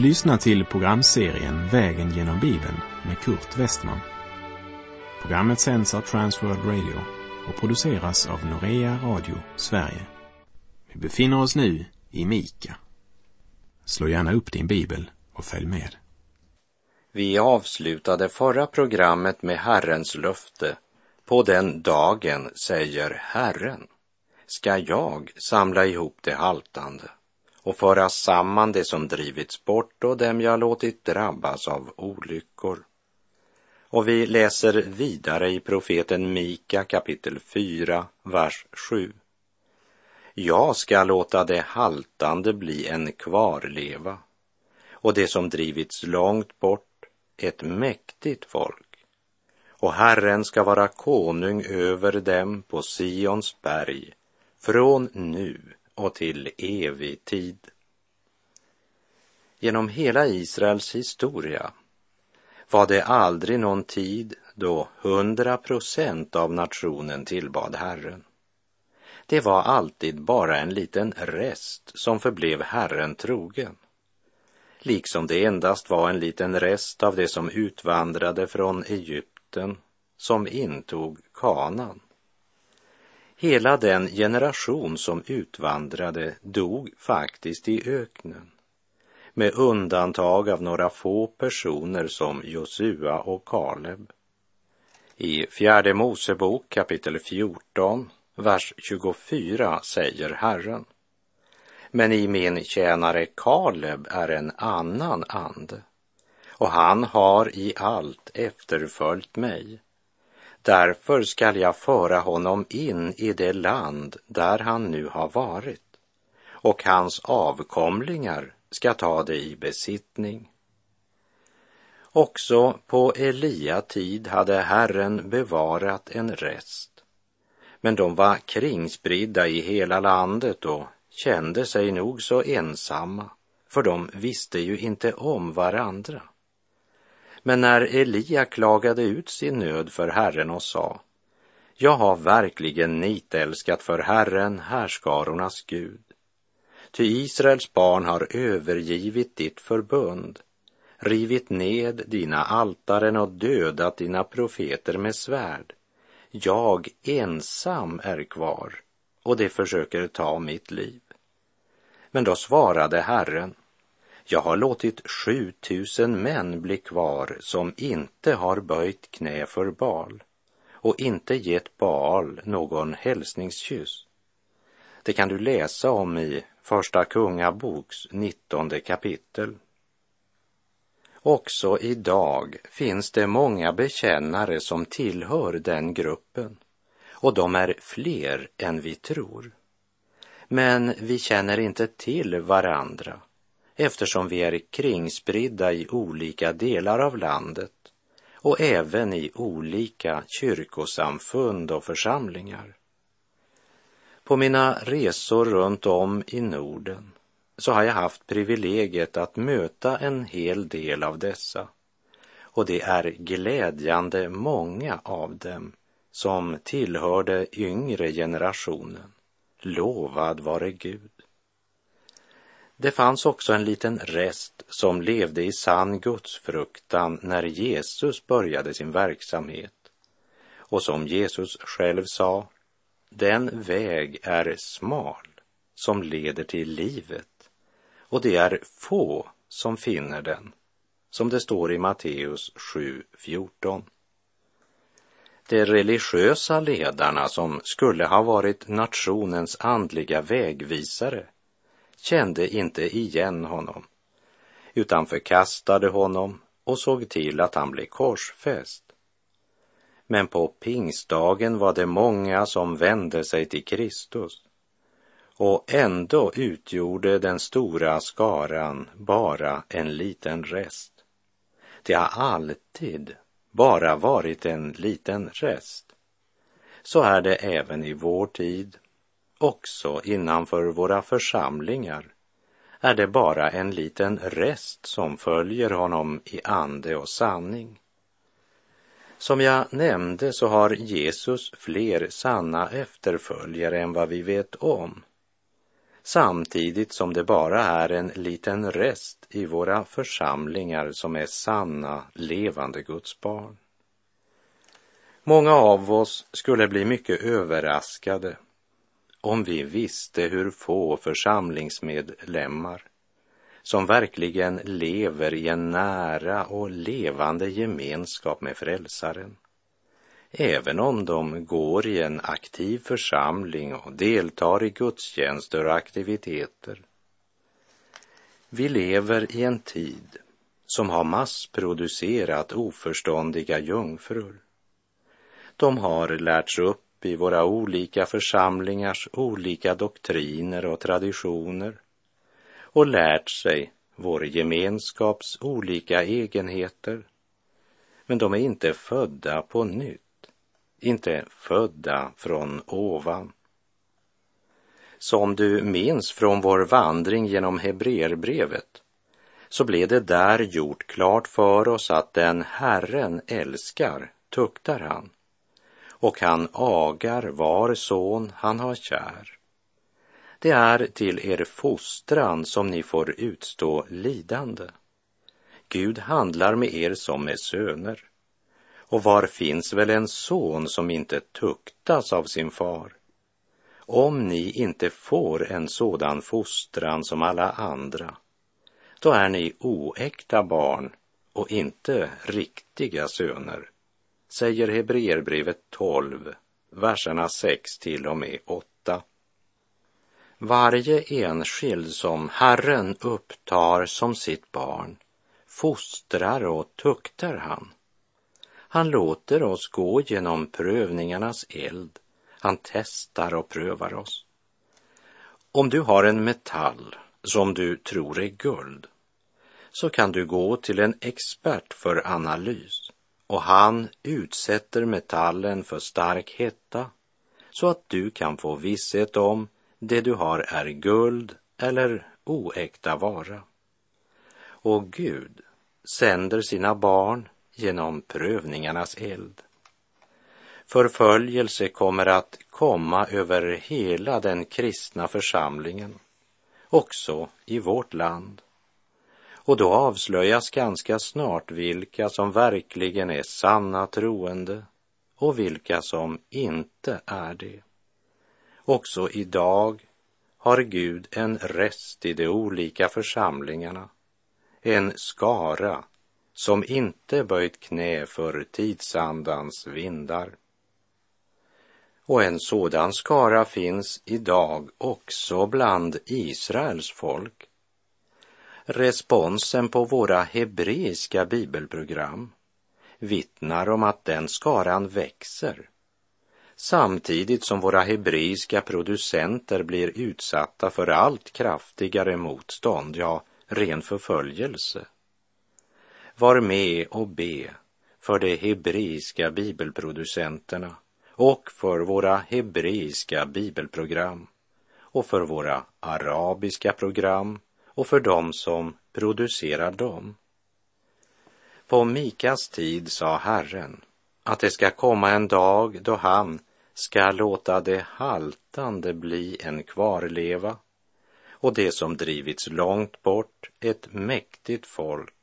Du lyssnar till programserien Vägen genom Bibeln med Kurt Westman. Programmet sänds av Transworld Radio och produceras av Norea Radio Sverige. Vi befinner oss nu i Mika. Slå gärna upp din bibel och följ med. Vi avslutade förra programmet med Herrens löfte. På den dagen, säger Herren, ska jag samla ihop det haltande och föra samman det som drivits bort och dem jag låtit drabbas av olyckor. Och vi läser vidare i profeten Mika kapitel 4, vers 7. Jag ska låta det haltande bli en kvarleva och det som drivits långt bort ett mäktigt folk. Och Herren ska vara konung över dem på Sions berg från nu och till evig tid. Genom hela Israels historia var det aldrig någon tid då hundra procent av nationen tillbad Herren. Det var alltid bara en liten rest som förblev Herren trogen. Liksom det endast var en liten rest av det som utvandrade från Egypten som intog kanan. Hela den generation som utvandrade dog faktiskt i öknen med undantag av några få personer som Josua och Kaleb. I fjärde Mosebok kapitel 14, vers 24 säger Herren. Men i min tjänare Kaleb är en annan ande och han har i allt efterföljt mig Därför skall jag föra honom in i det land där han nu har varit och hans avkomlingar ska ta det i besittning. Också på Elia tid hade Herren bevarat en rest, men de var kringspridda i hela landet och kände sig nog så ensamma, för de visste ju inte om varandra. Men när Elia klagade ut sin nöd för Herren och sa, jag har verkligen nitälskat för Herren, härskarornas Gud. Ty Israels barn har övergivit ditt förbund, rivit ned dina altaren och dödat dina profeter med svärd. Jag ensam är kvar och de försöker ta mitt liv. Men då svarade Herren, jag har låtit sju tusen män bli kvar som inte har böjt knä för Baal och inte gett Baal någon hälsningskyss. Det kan du läsa om i Första Kungaboks nittonde kapitel. Också idag finns det många bekännare som tillhör den gruppen och de är fler än vi tror. Men vi känner inte till varandra eftersom vi är kringspridda i olika delar av landet och även i olika kyrkosamfund och församlingar. På mina resor runt om i Norden så har jag haft privilegiet att möta en hel del av dessa och det är glädjande många av dem som tillhörde yngre generationen. Lovad vare Gud. Det fanns också en liten rest som levde i sann gudsfruktan när Jesus började sin verksamhet. Och som Jesus själv sa, den väg är smal som leder till livet och det är få som finner den, som det står i Matteus 7.14. De religiösa ledarna som skulle ha varit nationens andliga vägvisare kände inte igen honom utan förkastade honom och såg till att han blev korsfäst. Men på pingstdagen var det många som vände sig till Kristus och ändå utgjorde den stora skaran bara en liten rest. Det har alltid bara varit en liten rest. Så är det även i vår tid också innanför våra församlingar är det bara en liten rest som följer honom i ande och sanning. Som jag nämnde så har Jesus fler sanna efterföljare än vad vi vet om. samtidigt som det bara är en liten rest i våra församlingar som är sanna, levande Guds barn. Många av oss skulle bli mycket överraskade om vi visste hur få församlingsmedlemmar som verkligen lever i en nära och levande gemenskap med Frälsaren. Även om de går i en aktiv församling och deltar i gudstjänster och aktiviteter. Vi lever i en tid som har massproducerat oförståndiga jungfrur. De har lärts upp i våra olika församlingars olika doktriner och traditioner och lärt sig vår gemenskaps olika egenheter. Men de är inte födda på nytt, inte födda från ovan. Som du minns från vår vandring genom Hebreerbrevet så blev det där gjort klart för oss att den Herren älskar tuktar han och han agar var son han har kär. Det är till er fostran som ni får utstå lidande. Gud handlar med er som med söner. Och var finns väl en son som inte tuktas av sin far? Om ni inte får en sådan fostran som alla andra, då är ni oäkta barn och inte riktiga söner, säger Hebreerbrevet 12, verserna 6 till och med 8. Varje enskild som Herren upptar som sitt barn fostrar och tuktar han. Han låter oss gå genom prövningarnas eld. Han testar och prövar oss. Om du har en metall som du tror är guld så kan du gå till en expert för analys och han utsätter metallen för stark hetta så att du kan få visshet om det du har är guld eller oäkta vara. Och Gud sänder sina barn genom prövningarnas eld. Förföljelse kommer att komma över hela den kristna församlingen, också i vårt land. Och då avslöjas ganska snart vilka som verkligen är sanna troende och vilka som inte är det. Också idag har Gud en rest i de olika församlingarna, en skara som inte böjt knä för tidsandans vindar. Och en sådan skara finns idag också bland Israels folk. Responsen på våra hebreiska bibelprogram vittnar om att den skaran växer samtidigt som våra hebreiska producenter blir utsatta för allt kraftigare motstånd, ja, ren förföljelse. Var med och be för de hebreiska bibelproducenterna och för våra hebreiska bibelprogram och för våra arabiska program och för dem som producerar dem. På Mikas tid sa Herren att det ska komma en dag då han ska låta det haltande bli en kvarleva och det som drivits långt bort ett mäktigt folk.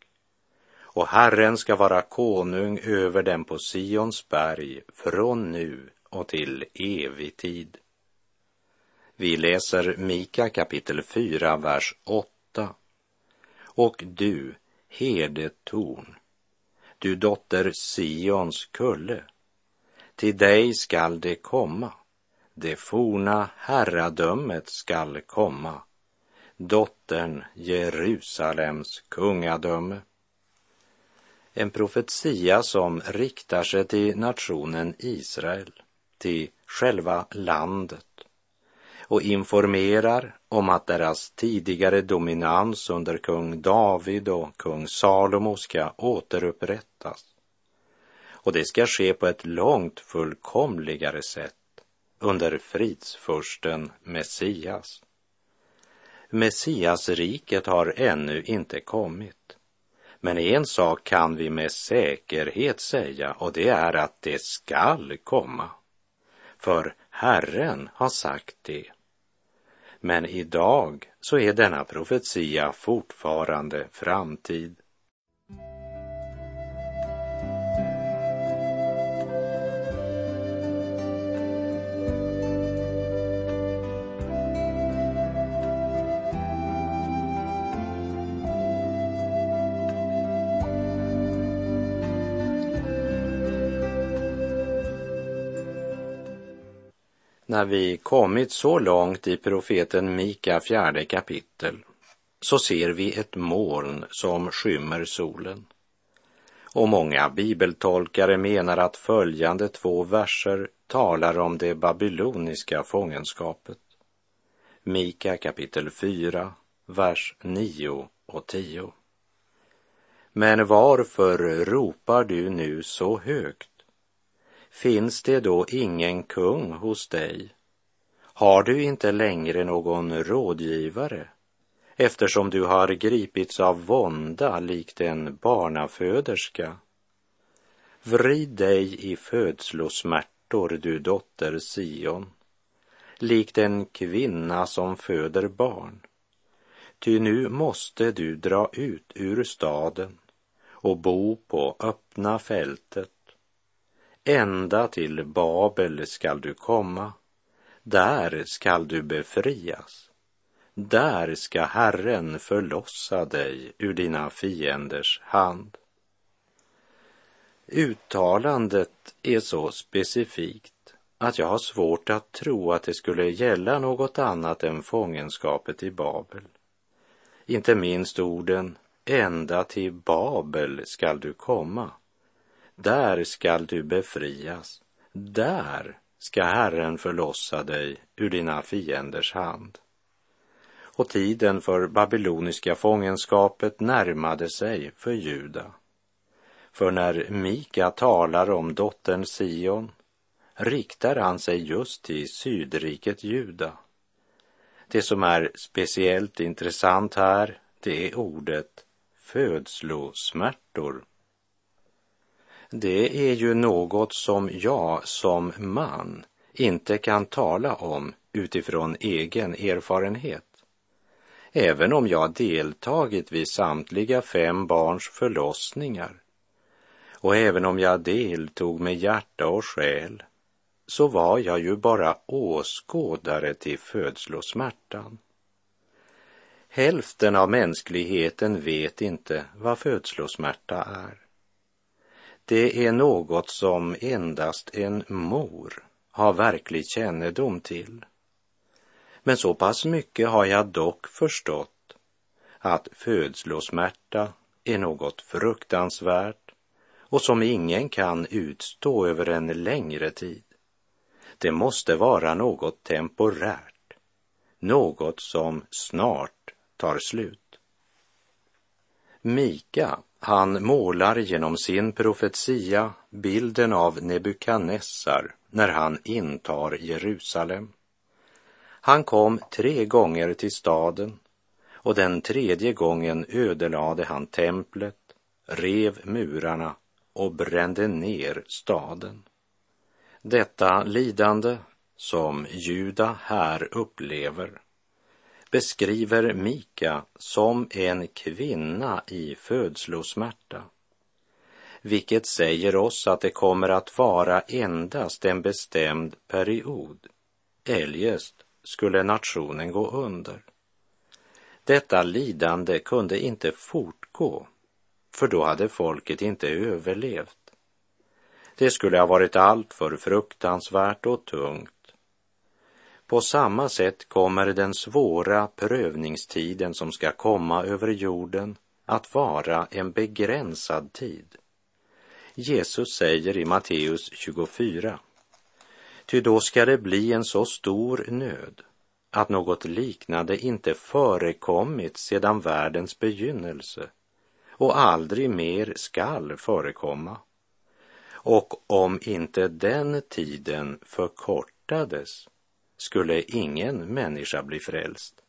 Och Herren ska vara konung över dem på Sions berg från nu och till evig tid. Vi läser Mika kapitel 4, vers 8. Och du, herdetorn, du dotter Sions kulle, till dig skall det komma, det forna herradömet skall komma, dottern Jerusalems kungadöme. En profetia som riktar sig till nationen Israel, till själva landet och informerar om att deras tidigare dominans under kung David och kung Salomo ska återupprättas och det ska ske på ett långt fullkomligare sätt under fridsfursten Messias. Messiasriket har ännu inte kommit. Men en sak kan vi med säkerhet säga och det är att det skall komma. För Herren har sagt det. Men idag så är denna profetia fortfarande framtid. När vi kommit så långt i profeten Mika fjärde kapitel så ser vi ett moln som skymmer solen. Och många bibeltolkare menar att följande två verser talar om det babyloniska fångenskapet. Mika kapitel 4, vers 9 och 10. Men varför ropar du nu så högt? Finns det då ingen kung hos dig? Har du inte längre någon rådgivare? Eftersom du har gripits av vånda likt en barnaföderska. Vrid dig i födslosmärtor, du dotter Sion, likt en kvinna som föder barn. Ty nu måste du dra ut ur staden och bo på öppna fältet Ända till Babel skall du komma, där skall du befrias. Där ska Herren förlossa dig ur dina fienders hand. Uttalandet är så specifikt att jag har svårt att tro att det skulle gälla något annat än fångenskapet i Babel. Inte minst orden ända till Babel skall du komma där skall du befrias. Där ska Herren förlossa dig ur dina fienders hand. Och tiden för babyloniska fångenskapet närmade sig för Juda. För när Mika talar om dottern Sion riktar han sig just till sydriket Juda. Det som är speciellt intressant här, det är ordet födslosmärtor det är ju något som jag som man inte kan tala om utifrån egen erfarenhet. Även om jag deltagit vid samtliga fem barns förlossningar och även om jag deltog med hjärta och själ så var jag ju bara åskådare till födslosmärtan. Hälften av mänskligheten vet inte vad födslosmärta är. Det är något som endast en mor har verklig kännedom till. Men så pass mycket har jag dock förstått att födslosmärta är något fruktansvärt och som ingen kan utstå över en längre tid. Det måste vara något temporärt, något som snart tar slut. Mika han målar genom sin profetia bilden av Nebukadnessar när han intar Jerusalem. Han kom tre gånger till staden och den tredje gången ödelade han templet, rev murarna och brände ner staden. Detta lidande som Juda här upplever beskriver Mika som en kvinna i födslosmärta, vilket säger oss att det kommer att vara endast en bestämd period. Eljest skulle nationen gå under. Detta lidande kunde inte fortgå, för då hade folket inte överlevt. Det skulle ha varit alltför fruktansvärt och tungt på samma sätt kommer den svåra prövningstiden som ska komma över jorden att vara en begränsad tid. Jesus säger i Matteus 24, ty då ska det bli en så stor nöd att något liknande inte förekommit sedan världens begynnelse och aldrig mer skall förekomma. Och om inte den tiden förkortades skulle ingen människa bli frälst.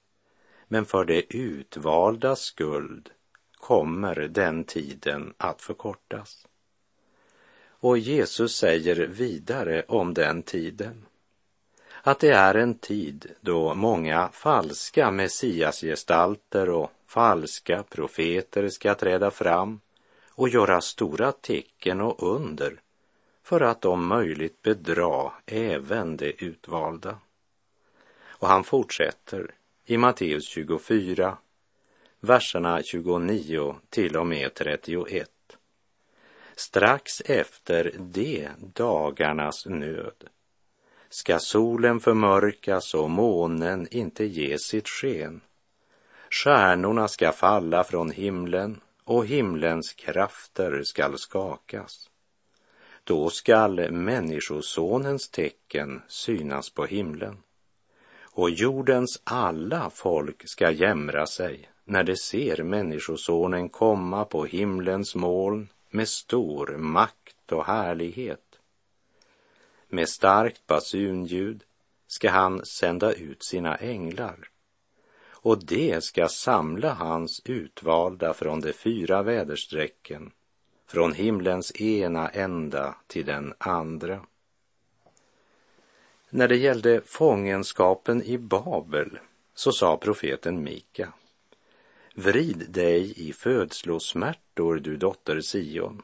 Men för det utvalda skuld kommer den tiden att förkortas. Och Jesus säger vidare om den tiden att det är en tid då många falska messiasgestalter och falska profeter ska träda fram och göra stora tecken och under för att om möjligt bedra även de utvalda. Och han fortsätter i Matteus 24, verserna 29 till och med 31. Strax efter de dagarnas nöd ska solen förmörkas och månen inte ge sitt sken. Stjärnorna ska falla från himlen och himlens krafter skall skakas. Då skall Människosonens tecken synas på himlen och jordens alla folk ska jämra sig när de ser Människosonen komma på himlens moln med stor makt och härlighet. Med starkt basunljud ska han sända ut sina änglar och de ska samla hans utvalda från de fyra väderstrecken, från himlens ena ända till den andra. När det gällde fångenskapen i Babel så sa profeten Mika Vrid dig i födslosmärtor, du dotter Sion,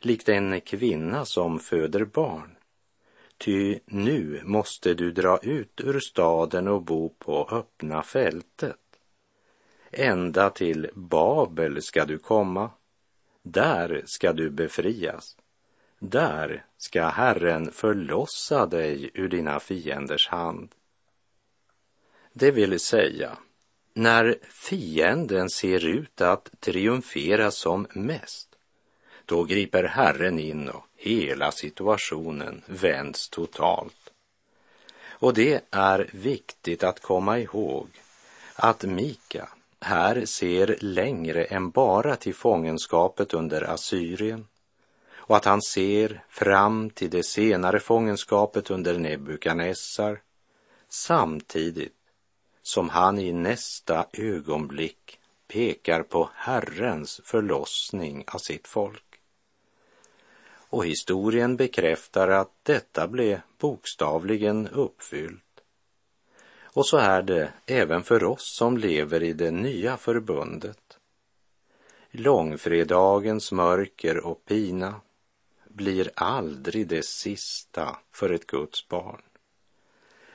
likt en kvinna som föder barn. Ty nu måste du dra ut ur staden och bo på öppna fältet. Ända till Babel ska du komma, där ska du befrias. Där ska Herren förlossa dig ur dina fienders hand. Det vill säga, när fienden ser ut att triumfera som mest, då griper Herren in och hela situationen vänds totalt. Och det är viktigt att komma ihåg att Mika här ser längre än bara till fångenskapet under Assyrien och att han ser fram till det senare fångenskapet under Nebukadnessar samtidigt som han i nästa ögonblick pekar på Herrens förlossning av sitt folk. Och historien bekräftar att detta blev bokstavligen uppfyllt. Och så är det även för oss som lever i det nya förbundet. Långfredagens mörker och pina blir aldrig det sista för ett Guds barn.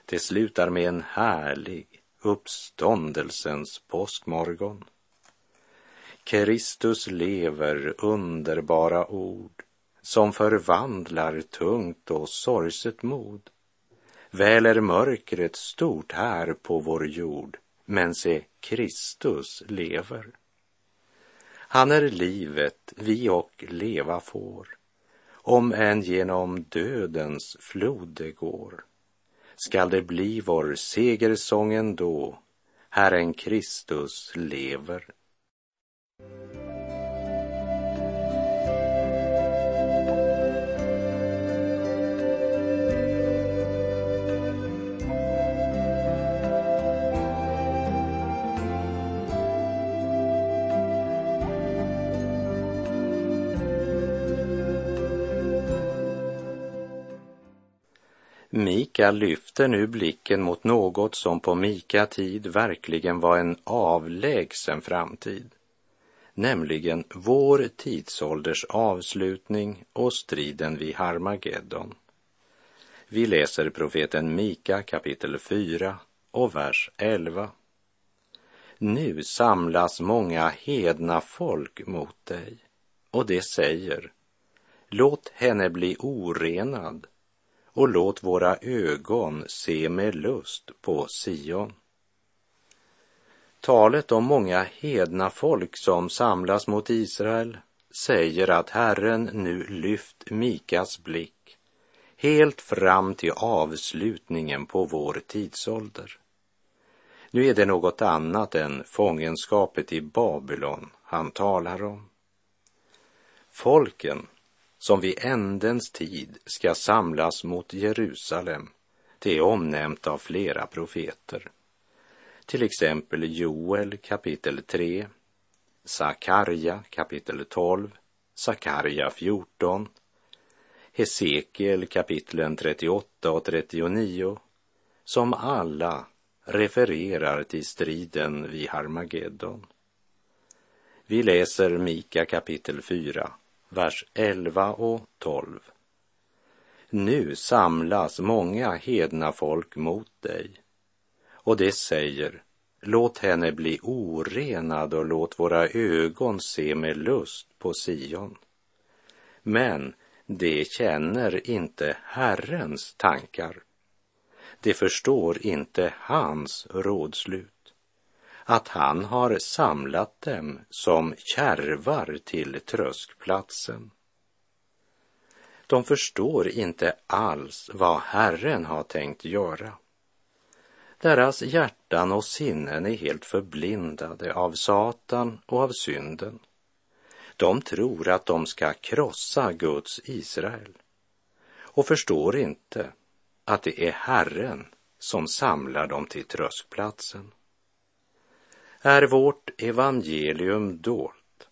Det slutar med en härlig uppståndelsens påskmorgon. Kristus lever underbara ord som förvandlar tungt och sorgset mod. Väl är mörkret stort här på vår jord, men se, Kristus lever. Han är livet vi och leva får, om än genom dödens flod det går skall det bli vår segersång ändå, Herren Kristus lever. Mika lyfter nu blicken mot något som på Mika tid verkligen var en avlägsen framtid, nämligen vår tidsålders avslutning och striden vid Harmageddon. Vi läser profeten Mika kapitel 4 och vers 11. Nu samlas många hedna folk mot dig och det säger, låt henne bli orenad och låt våra ögon se med lust på Sion. Talet om många hedna folk som samlas mot Israel säger att Herren nu lyft Mikas blick helt fram till avslutningen på vår tidsålder. Nu är det något annat än fångenskapet i Babylon han talar om. Folken som vid ändens tid ska samlas mot Jerusalem, det är omnämnt av flera profeter. Till exempel Joel kapitel 3, Sakarja kapitel 12, Sakarja 14, Hesekiel kapitlen 38 och 39, som alla refererar till striden vid Harmageddon. Vi läser Mika kapitel 4, vers 11 och 12. Nu samlas många hedna folk mot dig och det säger Låt henne bli orenad och låt våra ögon se med lust på Sion. Men de känner inte Herrens tankar. De förstår inte hans rådslut, att han har samlat dem som kärvar till tröskplatsen. De förstår inte alls vad Herren har tänkt göra. Deras hjärtan och sinnen är helt förblindade av Satan och av synden. De tror att de ska krossa Guds Israel och förstår inte att det är Herren som samlar dem till tröskplatsen. Är vårt evangelium dolt,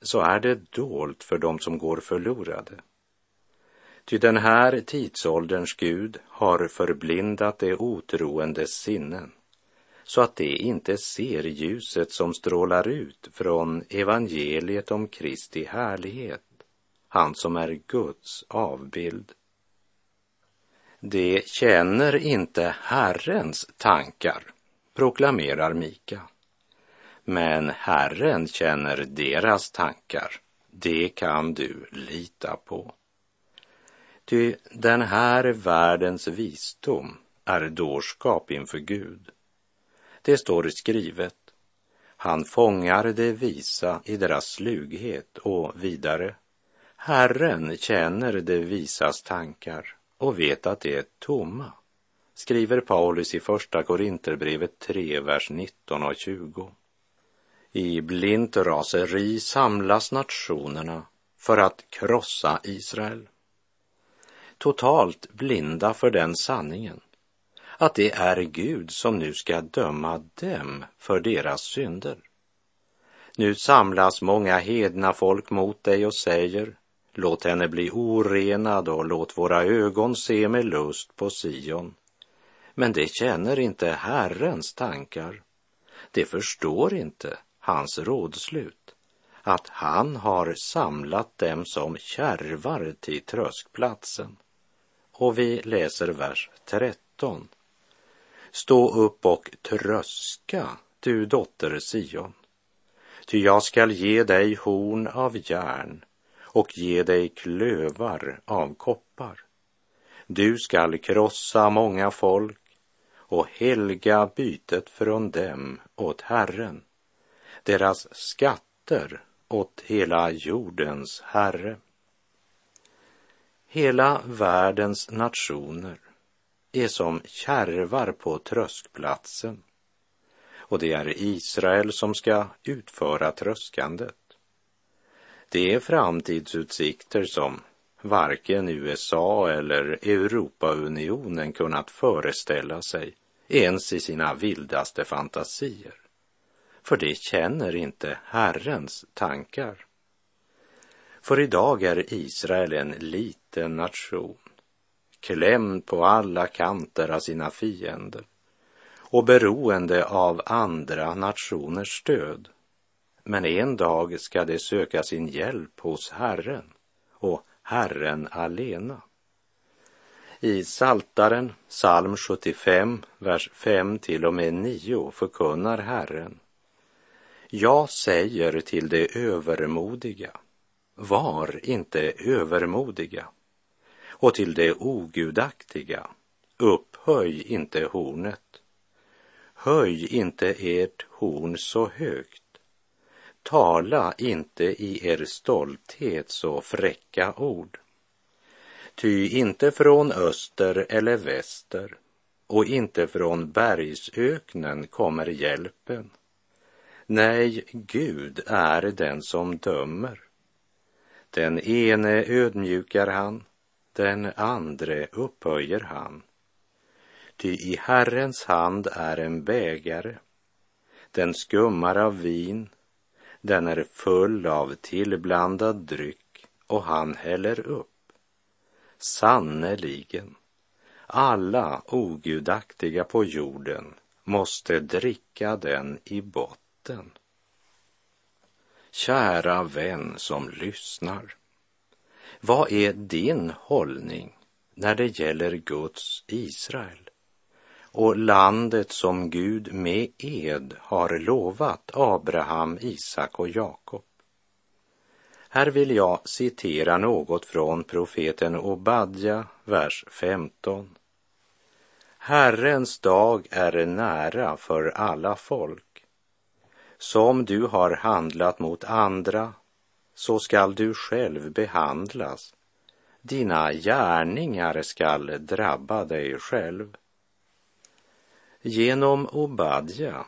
så är det dolt för dem som går förlorade. Ty den här tidsålderns Gud har förblindat de otroendes sinnen så att de inte ser ljuset som strålar ut från evangeliet om Kristi härlighet, han som är Guds avbild. De känner inte Herrens tankar, proklamerar Mika. Men Herren känner deras tankar, det kan du lita på. Ty den här världens visdom är dårskap inför Gud. Det står skrivet, han fångar det visa i deras slughet och vidare. Herren känner det visas tankar och vet att det är tomma, skriver Paulus i Första Korinterbrevet 3, vers 19 och 20. I blint raseri samlas nationerna för att krossa Israel totalt blinda för den sanningen att det är Gud som nu ska döma dem för deras synder. Nu samlas många hedna folk mot dig och säger Låt henne bli orenad och låt våra ögon se med lust på Sion. Men det känner inte Herrens tankar. Det förstår inte hans rådslut, att han har samlat dem som kärvar till tröskplatsen. Och vi läser vers 13. Stå upp och tröska, du dotter Sion. Ty jag skall ge dig horn av järn och ge dig klövar av koppar. Du skall krossa många folk och helga bytet från dem åt Herren, deras skatter åt hela jordens Herre. Hela världens nationer är som kärvar på tröskplatsen och det är Israel som ska utföra tröskandet. Det är framtidsutsikter som varken USA eller Europaunionen kunnat föreställa sig ens i sina vildaste fantasier. För de känner inte Herrens tankar. För idag är Israel en liten nation, klämd på alla kanter av sina fiender och beroende av andra nationers stöd. Men en dag ska de söka sin hjälp hos Herren och Herren alena. I Saltaren, psalm 75, vers 5 till och med 9 förkunnar Herren. Jag säger till de övermodiga, var inte övermodiga och till de ogudaktiga, upphöj inte hornet. Höj inte ert horn så högt. Tala inte i er stolthet så fräcka ord. Ty inte från öster eller väster och inte från bergsöknen kommer hjälpen. Nej, Gud är den som dömer. Den ene ödmjukar han, den andre upphöjer han. Ty i Herrens hand är en bägare, den skummar av vin, den är full av tillblandad dryck och han häller upp. Sannerligen, alla ogudaktiga på jorden måste dricka den i natten. Kära vän som lyssnar. Vad är din hållning när det gäller Guds Israel och landet som Gud med ed har lovat Abraham, Isak och Jakob? Här vill jag citera något från profeten Obadja, vers 15. Herrens dag är nära för alla folk. Som du har handlat mot andra, så skall du själv behandlas. Dina gärningar skall drabba dig själv. Genom Obadja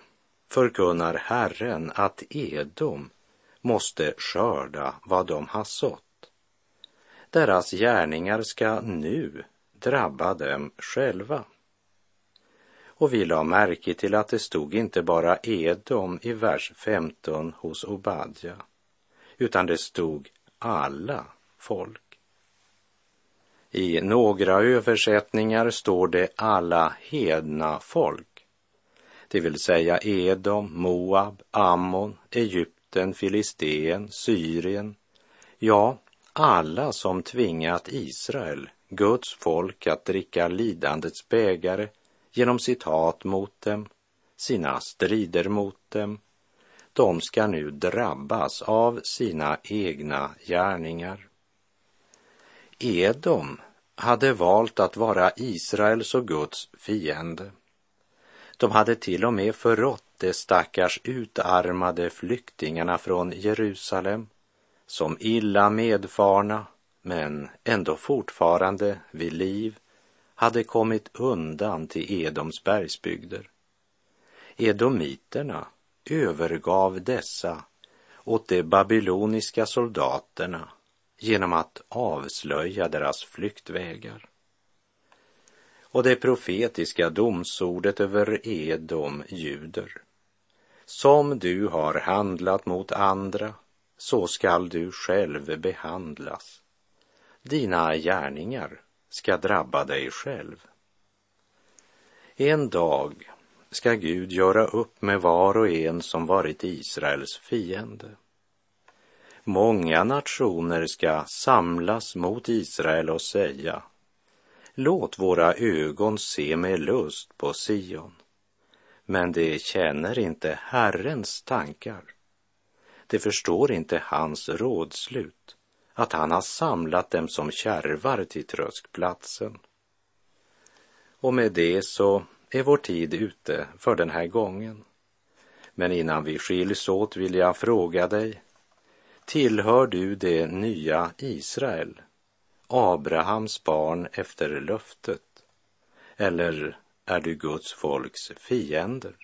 förkunnar Herren att Edom måste skörda vad de har sått. Deras gärningar ska nu drabba dem själva. Och vi la märke till att det stod inte bara Edom i vers 15 hos Obadja, utan det stod alla folk. I några översättningar står det alla hedna folk, det vill säga Edom, Moab, Ammon, Egypten, Filisteen, Syrien, ja, alla som tvingat Israel, Guds folk, att dricka lidandets bägare genom sitt hat mot dem, sina strider mot dem. De ska nu drabbas av sina egna gärningar. Edom hade valt att vara Israels och Guds fiende. De hade till och med förrått de stackars utarmade flyktingarna från Jerusalem som illa medfarna men ändå fortfarande vid liv hade kommit undan till Edoms bergsbygder. Edomiterna övergav dessa åt de babyloniska soldaterna genom att avslöja deras flyktvägar. Och det profetiska domsordet över Edom ljuder. Som du har handlat mot andra, så skall du själv behandlas. Dina gärningar ska drabba dig själv. En dag ska Gud göra upp med var och en som varit Israels fiende. Många nationer ska samlas mot Israel och säga Låt våra ögon se med lust på Sion. Men de känner inte Herrens tankar. De förstår inte hans rådslut att han har samlat dem som kärvar till tröskplatsen. Och med det så är vår tid ute för den här gången. Men innan vi skiljs åt vill jag fråga dig, tillhör du det nya Israel, Abrahams barn efter löftet, eller är du Guds folks fiender?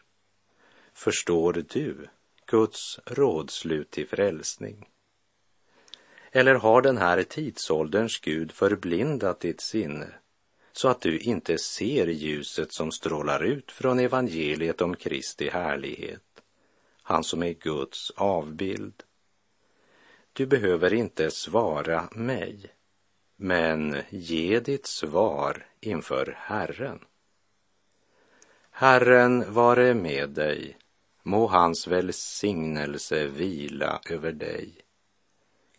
Förstår du Guds rådslut till frälsning? Eller har den här tidsålderns Gud förblindat ditt sinne så att du inte ser ljuset som strålar ut från evangeliet om Kristi härlighet, han som är Guds avbild? Du behöver inte svara mig, men ge ditt svar inför Herren. Herren vare med dig, må hans välsignelse vila över dig.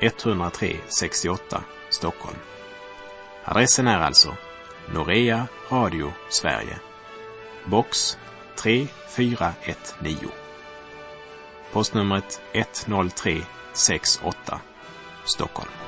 103 68 Stockholm. Adressen är alltså Norea Radio Sverige, box 3419. Postnumret 10368 Stockholm.